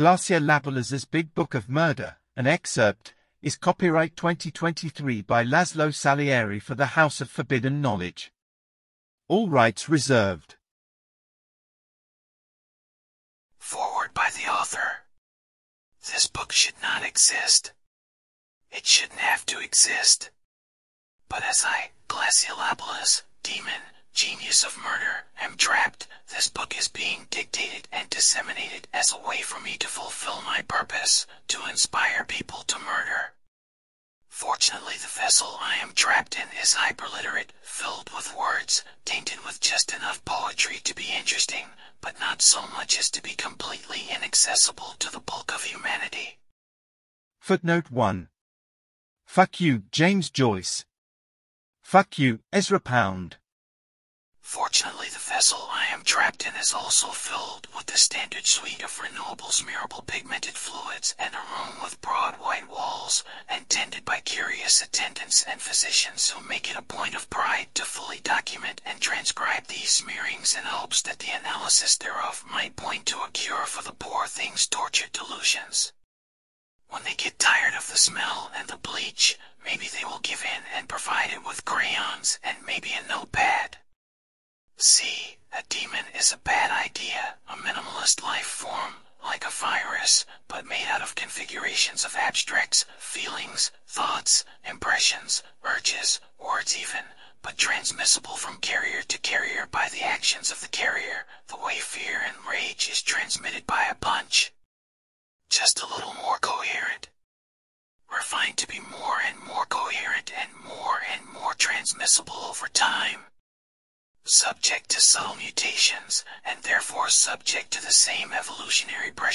Glasyalabolas's Big Book of Murder, an excerpt, is copyright 2023 by Laszlo Salieri for the House of Forbidden Knowledge. All rights reserved. Forward by the author. This book should not exist. It shouldn't have to exist. But as I, Glasyalabolas, demon, genius of murder, am trapped, this book is being dictated and disseminated as a way for me to fulfill my purpose, to inspire people to murder. Fortunately, the vessel I am trapped in is hyperliterate, filled with words, tainted with just enough poetry to be interesting, but not so much as to be completely inaccessible to the bulk of humanity. Footnote 1. Fuck you, James Joyce. Fuck you, Ezra Pound. Fortunately, the vessel I am trapped in is also filled with the standard suite of renewable smearable pigmented fluids and a room with broad white walls, and tended by curious attendants and physicians who make it a point of pride to fully document and transcribe these smearings in hopes that the analysis thereof might point to a cure for the poor thing's tortured delusions. When they get tired of the smell and the bleach, maybe they will give in and provide it with crayons and maybe a notepad. See, a demon is a bad idea, a minimalist life form, like a virus, but made out of configurations of abstracts, feelings, thoughts, impressions, urges, words even, but transmissible from carrier to carrier by the actions of the carrier, the way fear and rage is transmitted by a punch. Just a little more coherent. Refined to be more and more coherent and more and more transmissible over time subject to subtle mutations, and therefore subject to the same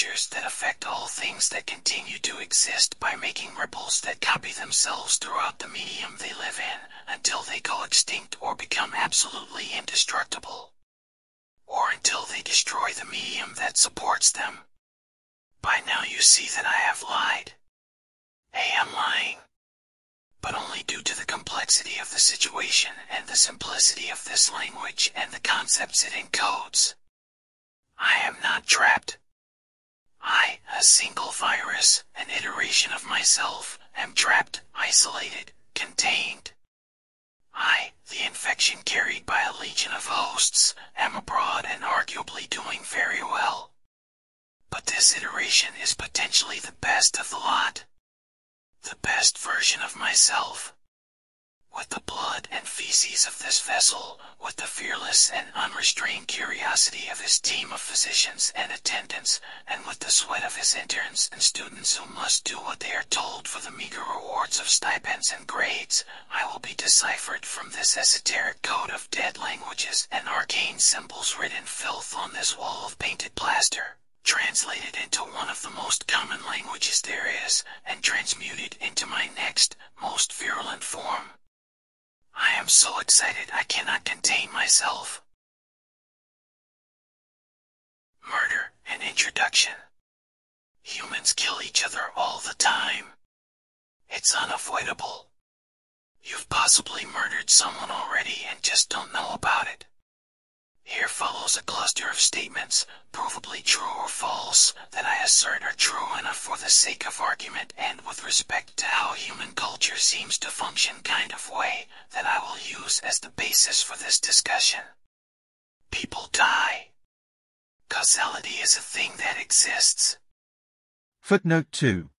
pressures that affect all things that continue to exist by making ripples that copy themselves throughout the medium they live in until they go extinct or become absolutely indestructible. Or until they destroy the medium that supports them. By now you see that I have lied. Hey, I'm lying but only due to the complexity of the situation and the simplicity of this language and the concepts it encodes. I am not trapped. I, a single virus, an iteration of myself, am trapped, isolated, contained. I, the infection carried by a legion of hosts, am abroad and arguably doing very well. But this iteration is potentially the best of the lot the best version of myself. With the blood feces of this vessel, with the fearless and unrestrained curiosity of his team of physicians and attendants, and with the sweat of his interns and students who must do what they are told for the meager rewards of stipends and grades, I will be deciphered from this esoteric code of dead languages and arcane symbols written filth on this wall of painted plaster translated into one of the most common languages there is, and transmuted into my next, most virulent form. I am so excited I cannot contain myself. Murder and introduction. Humans kill each other all the time. It's unavoidable. You've possibly murdered someone already and just don't know about it. Here follows a cluster of statements, provably true or false, that I assert are true enough for the sake of argument and with respect to how human culture seems to function kind of way that I will use as the basis for this discussion. People die. Causality is a thing that exists. Footnote 2.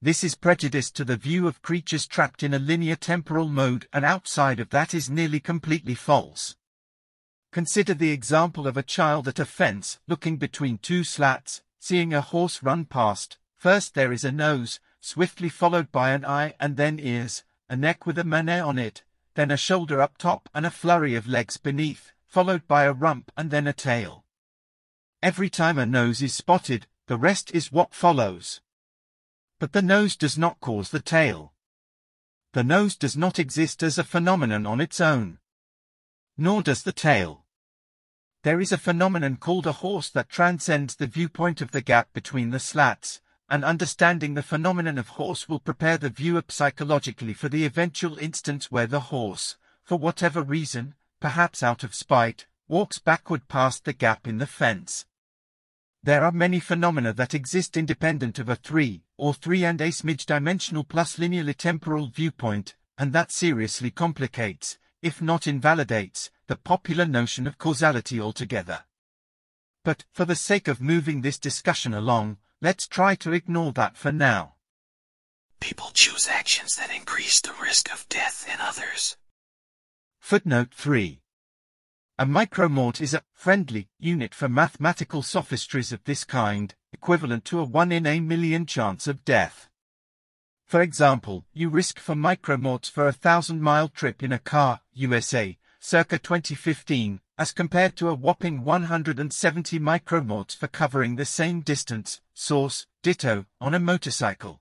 This is prejudice to the view of creatures trapped in a linear temporal mode and outside of that is nearly completely false. Consider the example of a child at a fence, looking between two slats, seeing a horse run past. First there is a nose, swiftly followed by an eye and then ears, a neck with a mane on it, then a shoulder up top and a flurry of legs beneath, followed by a rump and then a tail. Every time a nose is spotted, the rest is what follows. But the nose does not cause the tail. The nose does not exist as a phenomenon on its own. Nor does the tail. There is a phenomenon called a horse that transcends the viewpoint of the gap between the slats, and understanding the phenomenon of horse will prepare the viewer psychologically for the eventual instance where the horse, for whatever reason, perhaps out of spite, walks backward past the gap in the fence. There are many phenomena that exist independent of a 3 or 3 and a smidge dimensional plus linearly temporal viewpoint, and that seriously complicates, if not invalidates, the popular notion of causality altogether. But, for the sake of moving this discussion along, let's try to ignore that for now. People choose actions that increase the risk of death in others. Footnote 3. A micromort is a friendly unit for mathematical sophistries of this kind, equivalent to a 1 in a million chance of death. For example, you risk for micromorts for a thousand mile trip in a car, USA, circa 2015, as compared to a whopping 170 micromorts for covering the same distance, source, ditto, on a motorcycle.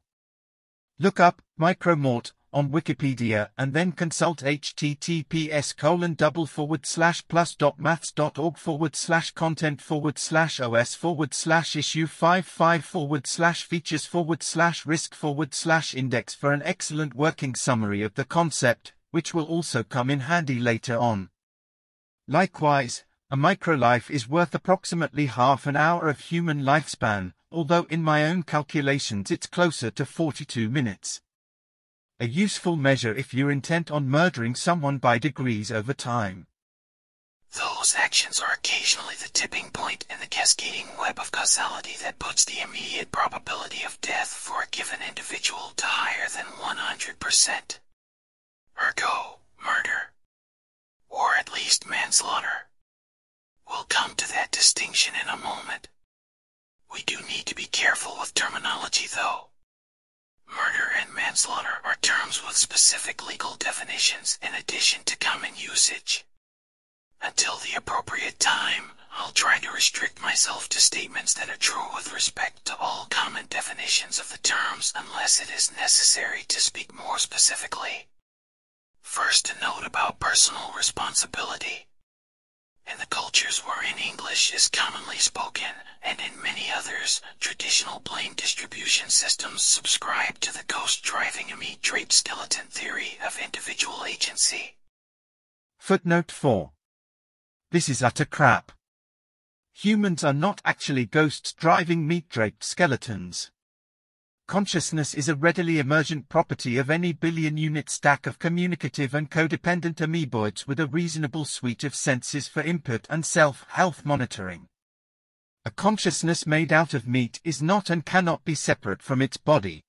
Look up micromort on Wikipedia and then consult https colon double forward slash plus dot maths dot org forward slash content forward slash os forward slash issue 55 forward slash features forward slash risk forward slash index for an excellent working summary of the concept, which will also come in handy later on. Likewise, a microlife is worth approximately half an hour of human lifespan, although in my own calculations it's closer to 42 minutes a useful measure if you're intent on murdering someone by degrees over time. Those actions are occasionally the tipping point in the cascading web of causality that puts the immediate probability of death for a given individual to higher than 100%. Ergo, murder. Or at least manslaughter. We'll come to that distinction in a moment. We do need to be careful with terminology though. Murder and manslaughter are terms with specific legal definitions in addition to common usage. Until the appropriate time, I'll try to restrict myself to statements that are true with respect to all common definitions of the terms unless it is necessary to speak more specifically. First, a note about personal responsibility. In the cultures wherein English is commonly spoken, and in many others, traditional blame distribution systems subscribe to the ghost driving a meat draped skeleton theory of individual agency. Footnote 4. This is utter crap. Humans are not actually ghosts driving meat draped skeletons. Consciousness is a readily emergent property of any billion-unit stack of communicative and codependent amoeboids with a reasonable suite of senses for input and self-health monitoring. A consciousness made out of meat is not and cannot be separate from its body.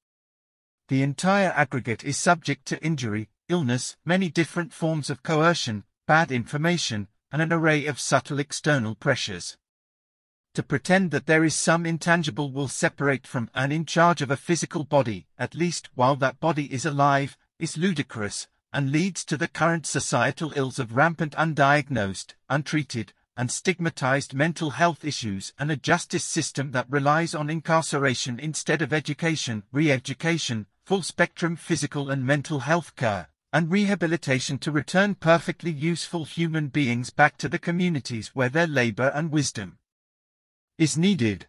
The entire aggregate is subject to injury, illness, many different forms of coercion, bad information, and an array of subtle external pressures. To pretend that there is some intangible will separate from and in charge of a physical body, at least while that body is alive, is ludicrous, and leads to the current societal ills of rampant undiagnosed, untreated, and stigmatized mental health issues and a justice system that relies on incarceration instead of education, re-education, full-spectrum physical and mental health care, and rehabilitation to return perfectly useful human beings back to the communities where their labor and wisdom is needed.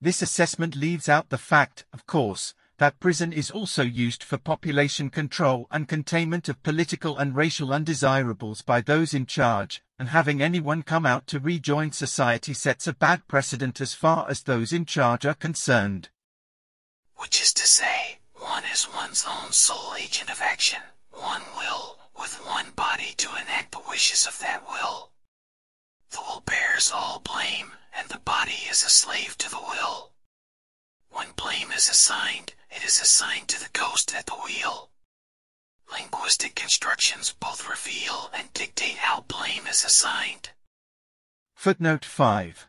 This assessment leaves out the fact, of course, that prison is also used for population control and containment of political and racial undesirables by those in charge, and having anyone come out to rejoin society sets a bad precedent as far as those in charge are concerned. Which is to say, one is one's own sole agent of action, one will, with one body to enact the wishes of that will. The will bears all blame, and the body is a slave to the will. When blame is assigned, it is assigned to the ghost at the wheel. Linguistic constructions both reveal and dictate how blame is assigned. Footnote 5.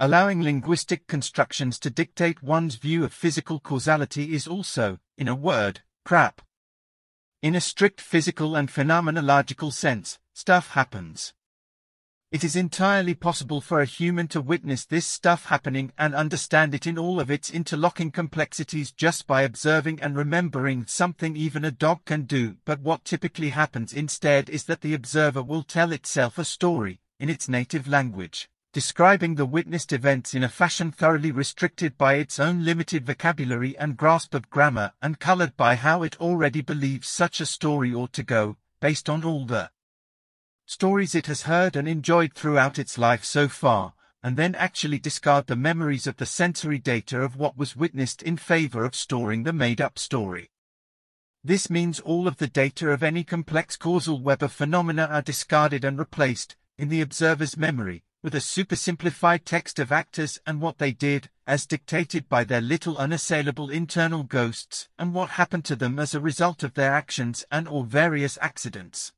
Allowing linguistic constructions to dictate one's view of physical causality is also, in a word, crap. In a strict physical and phenomenological sense, stuff happens. It is entirely possible for a human to witness this stuff happening and understand it in all of its interlocking complexities just by observing and remembering something even a dog can do, but what typically happens instead is that the observer will tell itself a story, in its native language, describing the witnessed events in a fashion thoroughly restricted by its own limited vocabulary and grasp of grammar and colored by how it already believes such a story ought to go, based on all the stories it has heard and enjoyed throughout its life so far, and then actually discard the memories of the sensory data of what was witnessed in favor of storing the made-up story. This means all of the data of any complex causal web of phenomena are discarded and replaced, in the observer's memory, with a supersimplified text of actors and what they did, as dictated by their little unassailable internal ghosts, and what happened to them as a result of their actions and or various accidents.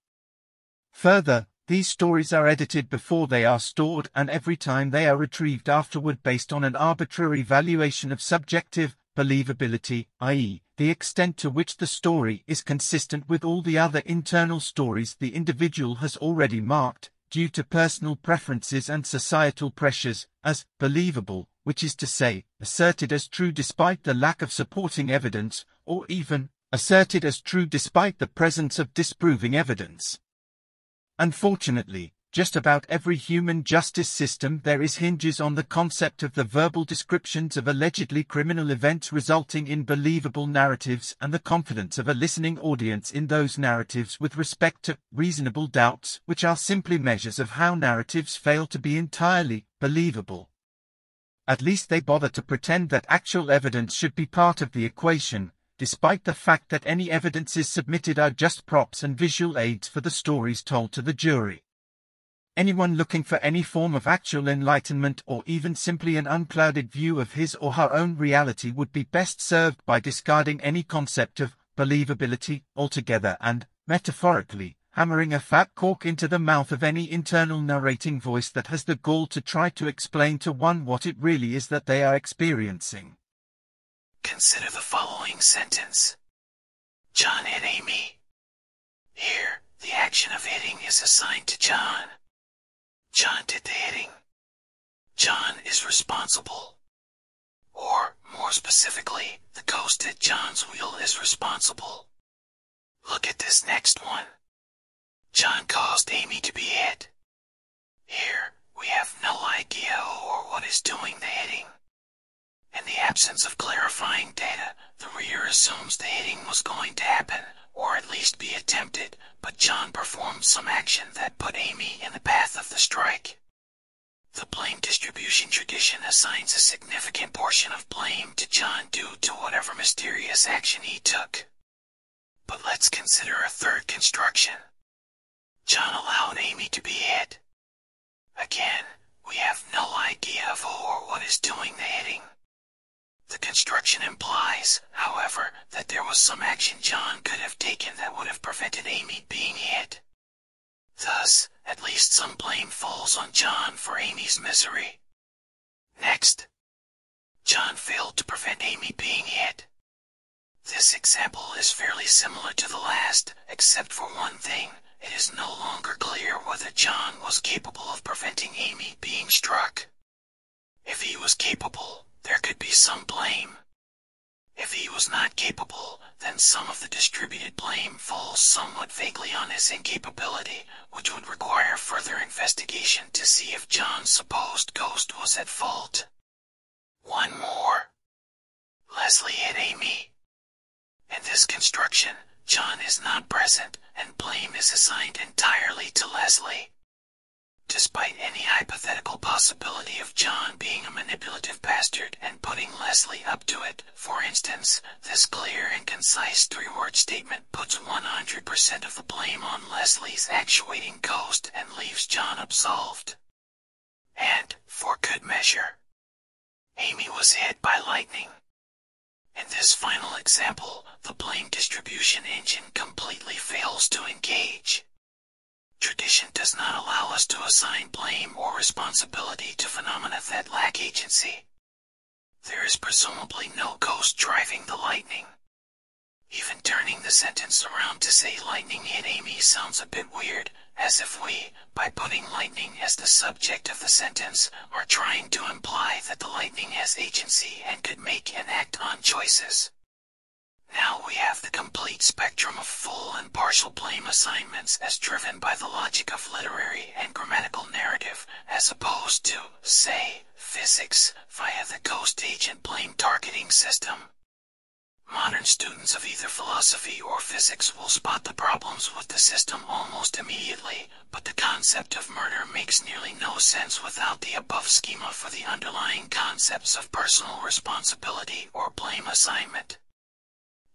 Further, these stories are edited before they are stored and every time they are retrieved afterward based on an arbitrary valuation of subjective believability, i.e., the extent to which the story is consistent with all the other internal stories the individual has already marked, due to personal preferences and societal pressures, as believable, which is to say, asserted as true despite the lack of supporting evidence, or even asserted as true despite the presence of disproving evidence. Unfortunately, just about every human justice system there is hinges on the concept of the verbal descriptions of allegedly criminal events resulting in believable narratives and the confidence of a listening audience in those narratives with respect to reasonable doubts, which are simply measures of how narratives fail to be entirely believable. At least they bother to pretend that actual evidence should be part of the equation, despite the fact that any evidences submitted are just props and visual aids for the stories told to the jury. Anyone looking for any form of actual enlightenment or even simply an unclouded view of his or her own reality would be best served by discarding any concept of believability altogether and, metaphorically, hammering a fat cork into the mouth of any internal narrating voice that has the gall to try to explain to one what it really is that they are experiencing. Consider the following sentence. John hit Amy. Here, the action of hitting is assigned to John. John did the hitting. John is responsible. Or, more specifically, the ghost at John's wheel is responsible. Look at this next one. John caused Amy to be hit. Here, we have no idea who or what is doing the hitting. In the absence of clarifying data, the reader assumes the hitting was going to happen, or at least be attempted, but John performed some action that put Amy in the path of the strike. The blame distribution tradition assigns a significant portion of blame to John due to whatever mysterious action he took. But let's consider a third construction. John allowed Amy to be hit. Again, we have no idea of who or what is doing the hitting. The construction implies, however, that there was some action John could have taken that would have prevented Amy being hit. Thus, at least some blame falls on John for Amy's misery. Next, John failed to prevent Amy being hit. This example is fairly similar to the last, except for one thing. It is no longer clear whether John was capable of preventing Amy being struck. If he was capable, there could be some blame. If he was not capable, then some of the distributed blame falls somewhat vaguely on his incapability, which would require further investigation to see if John's supposed ghost was at fault. One more. Leslie hit Amy. In this construction, John is not present, and blame is assigned entirely to Leslie. Despite any hypothetical possibility of John being a manipulative bastard and putting Leslie up to it, for instance, this clear and concise three-word statement puts 100% of the blame on Leslie's actuating ghost and leaves John absolved. And, for good measure, Amy was hit by lightning. In this final example, the blame distribution engine completely fails to engage. Tradition does not allow us to assign blame or responsibility to phenomena that lack agency. There is presumably no ghost driving the lightning. Even turning the sentence around to say lightning hit Amy sounds a bit weird, as if we, by putting lightning as the subject of the sentence, are trying to imply that the lightning has agency and could make and act on choices. Now we have the complete spectrum of full and partial blame assignments as driven by the logic of literary and grammatical narrative, as opposed to, say, physics via the ghost agent blame targeting system. Modern students of either philosophy or physics will spot the problems with the system almost immediately, but the concept of murder makes nearly no sense without the above schema for the underlying concepts of personal responsibility or blame assignment.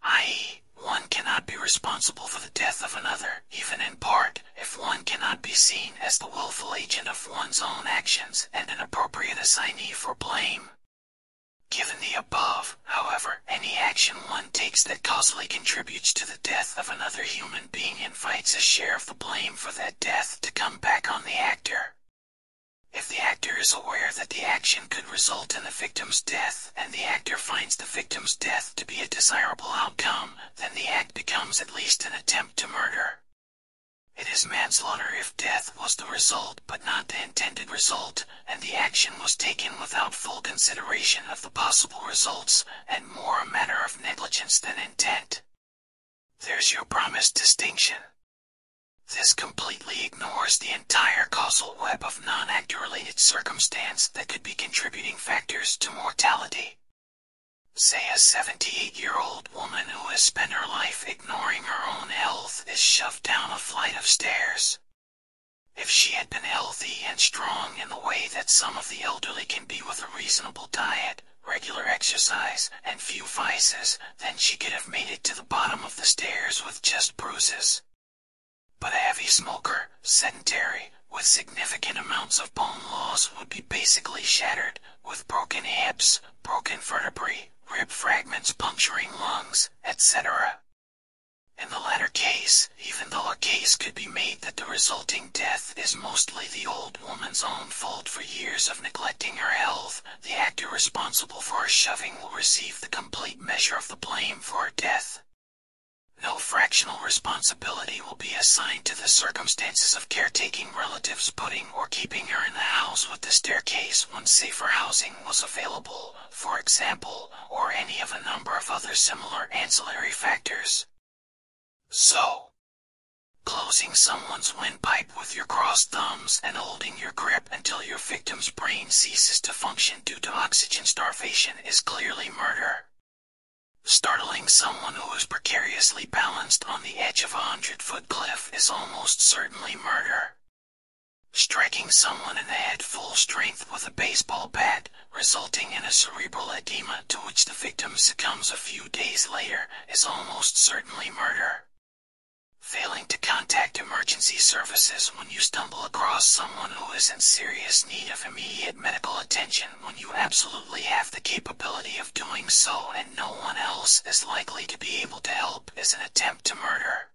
I.e., one cannot be responsible for the death of another, even in part, if one cannot be seen as the willful agent of one's own actions and an appropriate assignee for blame. Given the above, however, any action one takes that causally contributes to the death of another human being invites a share of the blame for that death to come back on the actor. If the actor is aware that the action could result in the victim's death, and the actor finds the victim's death to be a desirable outcome, then the act becomes at least an attempt to murder. It is manslaughter if death was the result but not the intended result, and the action was taken without full consideration of the possible results, and more a matter of negligence than intent. There's your promised distinction. This completely ignores the entire causal web of non-actor related circumstance that could be contributing factors to mortality. Say a 78-year-old woman who has spent her life ignoring her own health is shoved down a flight of stairs. If she had been healthy and strong in the way that some of the elderly can be with a reasonable diet, regular exercise, and few vices, then she could have made it to the bottom of the stairs with just bruises. But a heavy smoker, sedentary, with significant amounts of bone loss would be basically shattered, with broken hips, broken vertebrae, rib fragments puncturing lungs, etc. In the latter case, even though a case could be made that the resulting death is mostly the old woman's own fault for years of neglecting her health, the actor responsible for her shoving will receive the complete measure of the blame for her death. No fractional responsibility will be assigned to the circumstances of caretaking relatives putting or keeping her in the house with the staircase when safer housing was available, for example, or any of a number of other similar ancillary factors. So, closing someone's windpipe with your crossed thumbs and holding your grip until your victim's brain ceases to function due to oxygen starvation is clearly murder. Startling someone who is precariously balanced on the edge of a hundred-foot cliff is almost certainly murder. Striking someone in the head full strength with a baseball bat, resulting in a cerebral edema to which the victim succumbs a few days later, is almost certainly murder. Failing to contact emergency services when you stumble across someone who is in serious need of immediate medical attention when you absolutely have the capability of doing so and no one else is likely to be able to help is an attempt to murder.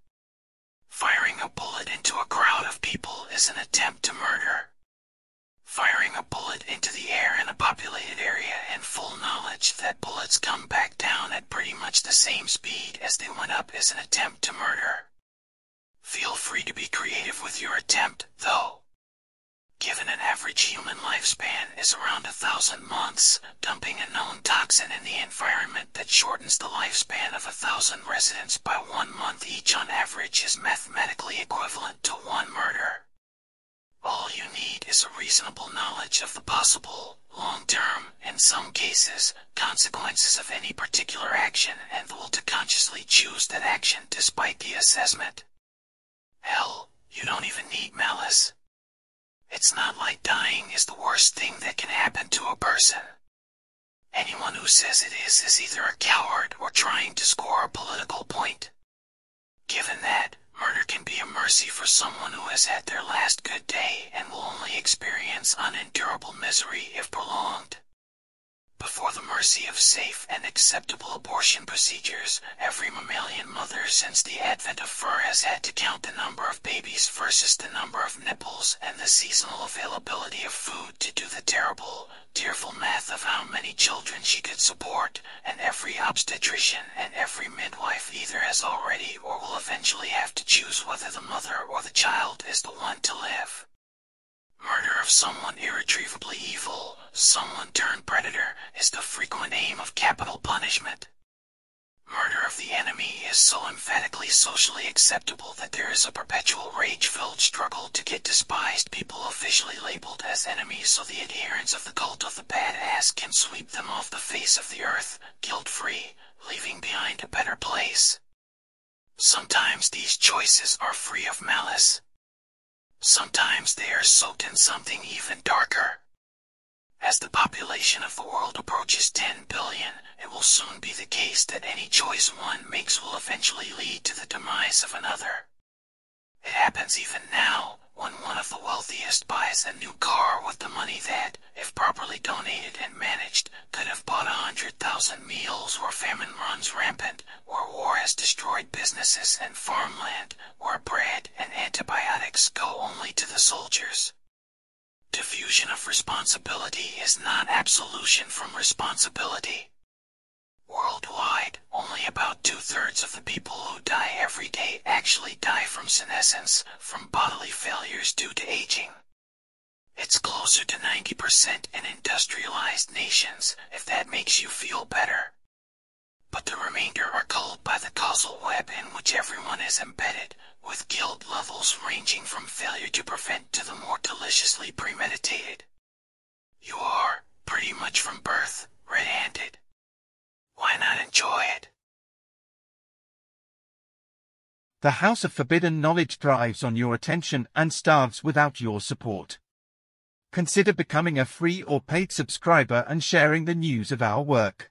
Firing a bullet into a crowd of people is an attempt to murder. Firing a bullet into the air in a populated area in full knowledge that bullets come back down at pretty much the same speed as they went up is an attempt to murder. Feel free to be creative with your attempt, though. Given an average human lifespan is around a thousand months, dumping a known toxin in the environment that shortens the lifespan of a thousand residents by one month each on average is mathematically equivalent to one murder. All you need is a reasonable knowledge of the possible, long-term, in some cases, consequences of any particular action and the will to consciously choose that action despite the assessment. Hell, you don't even need malice. It's not like dying is the worst thing that can happen to a person. Anyone who says it is is either a coward or trying to score a political point. Given that, murder can be a mercy for someone who has had their last good day and will only experience unendurable misery if prolonged. Before the mercy of safe and acceptable abortion procedures, every mammalian mother since the advent of fur has had to count the number of babies versus the number of nipples and the seasonal availability of food to do the terrible, tearful math of how many children she could support, and every obstetrician and every midwife either has already or will eventually have to choose whether the mother or the child is the one to live. Murder of someone irretrievably evil, someone turned predator, is the frequent aim of capital punishment. Murder of the enemy is so emphatically socially acceptable that there is a perpetual rage-filled struggle to get despised people officially labeled as enemies so the adherents of the cult of the badass can sweep them off the face of the earth, guilt-free, leaving behind a better place. Sometimes these choices are free of malice. Sometimes they are soaked in something even darker. As the population of the world approaches 10 billion, it will soon be the case that any choice one makes will eventually lead to the demise of another. It happens even now, when one of the wealthiest buys a new car with the money that, if properly donated and managed, could have bought a hundred thousand meals where famine runs rampant, where war has destroyed businesses and farmland, where bread and antibiotics go only to the soldiers. Diffusion of responsibility is not absolution from responsibility. Worldwide, about two-thirds of the people who die every day actually die from senescence, from bodily failures due to aging. It's closer to 90% in industrialized nations, if that makes you feel better. But the remainder are culled by the causal web in which everyone is embedded, with guilt levels ranging from failure to prevent to the more deliciously premeditated. You are, pretty much from birth, red-handed. Why not enjoy it? The House of Forbidden Knowledge thrives on your attention and starves without your support. Consider becoming a free or paid subscriber and sharing the news of our work.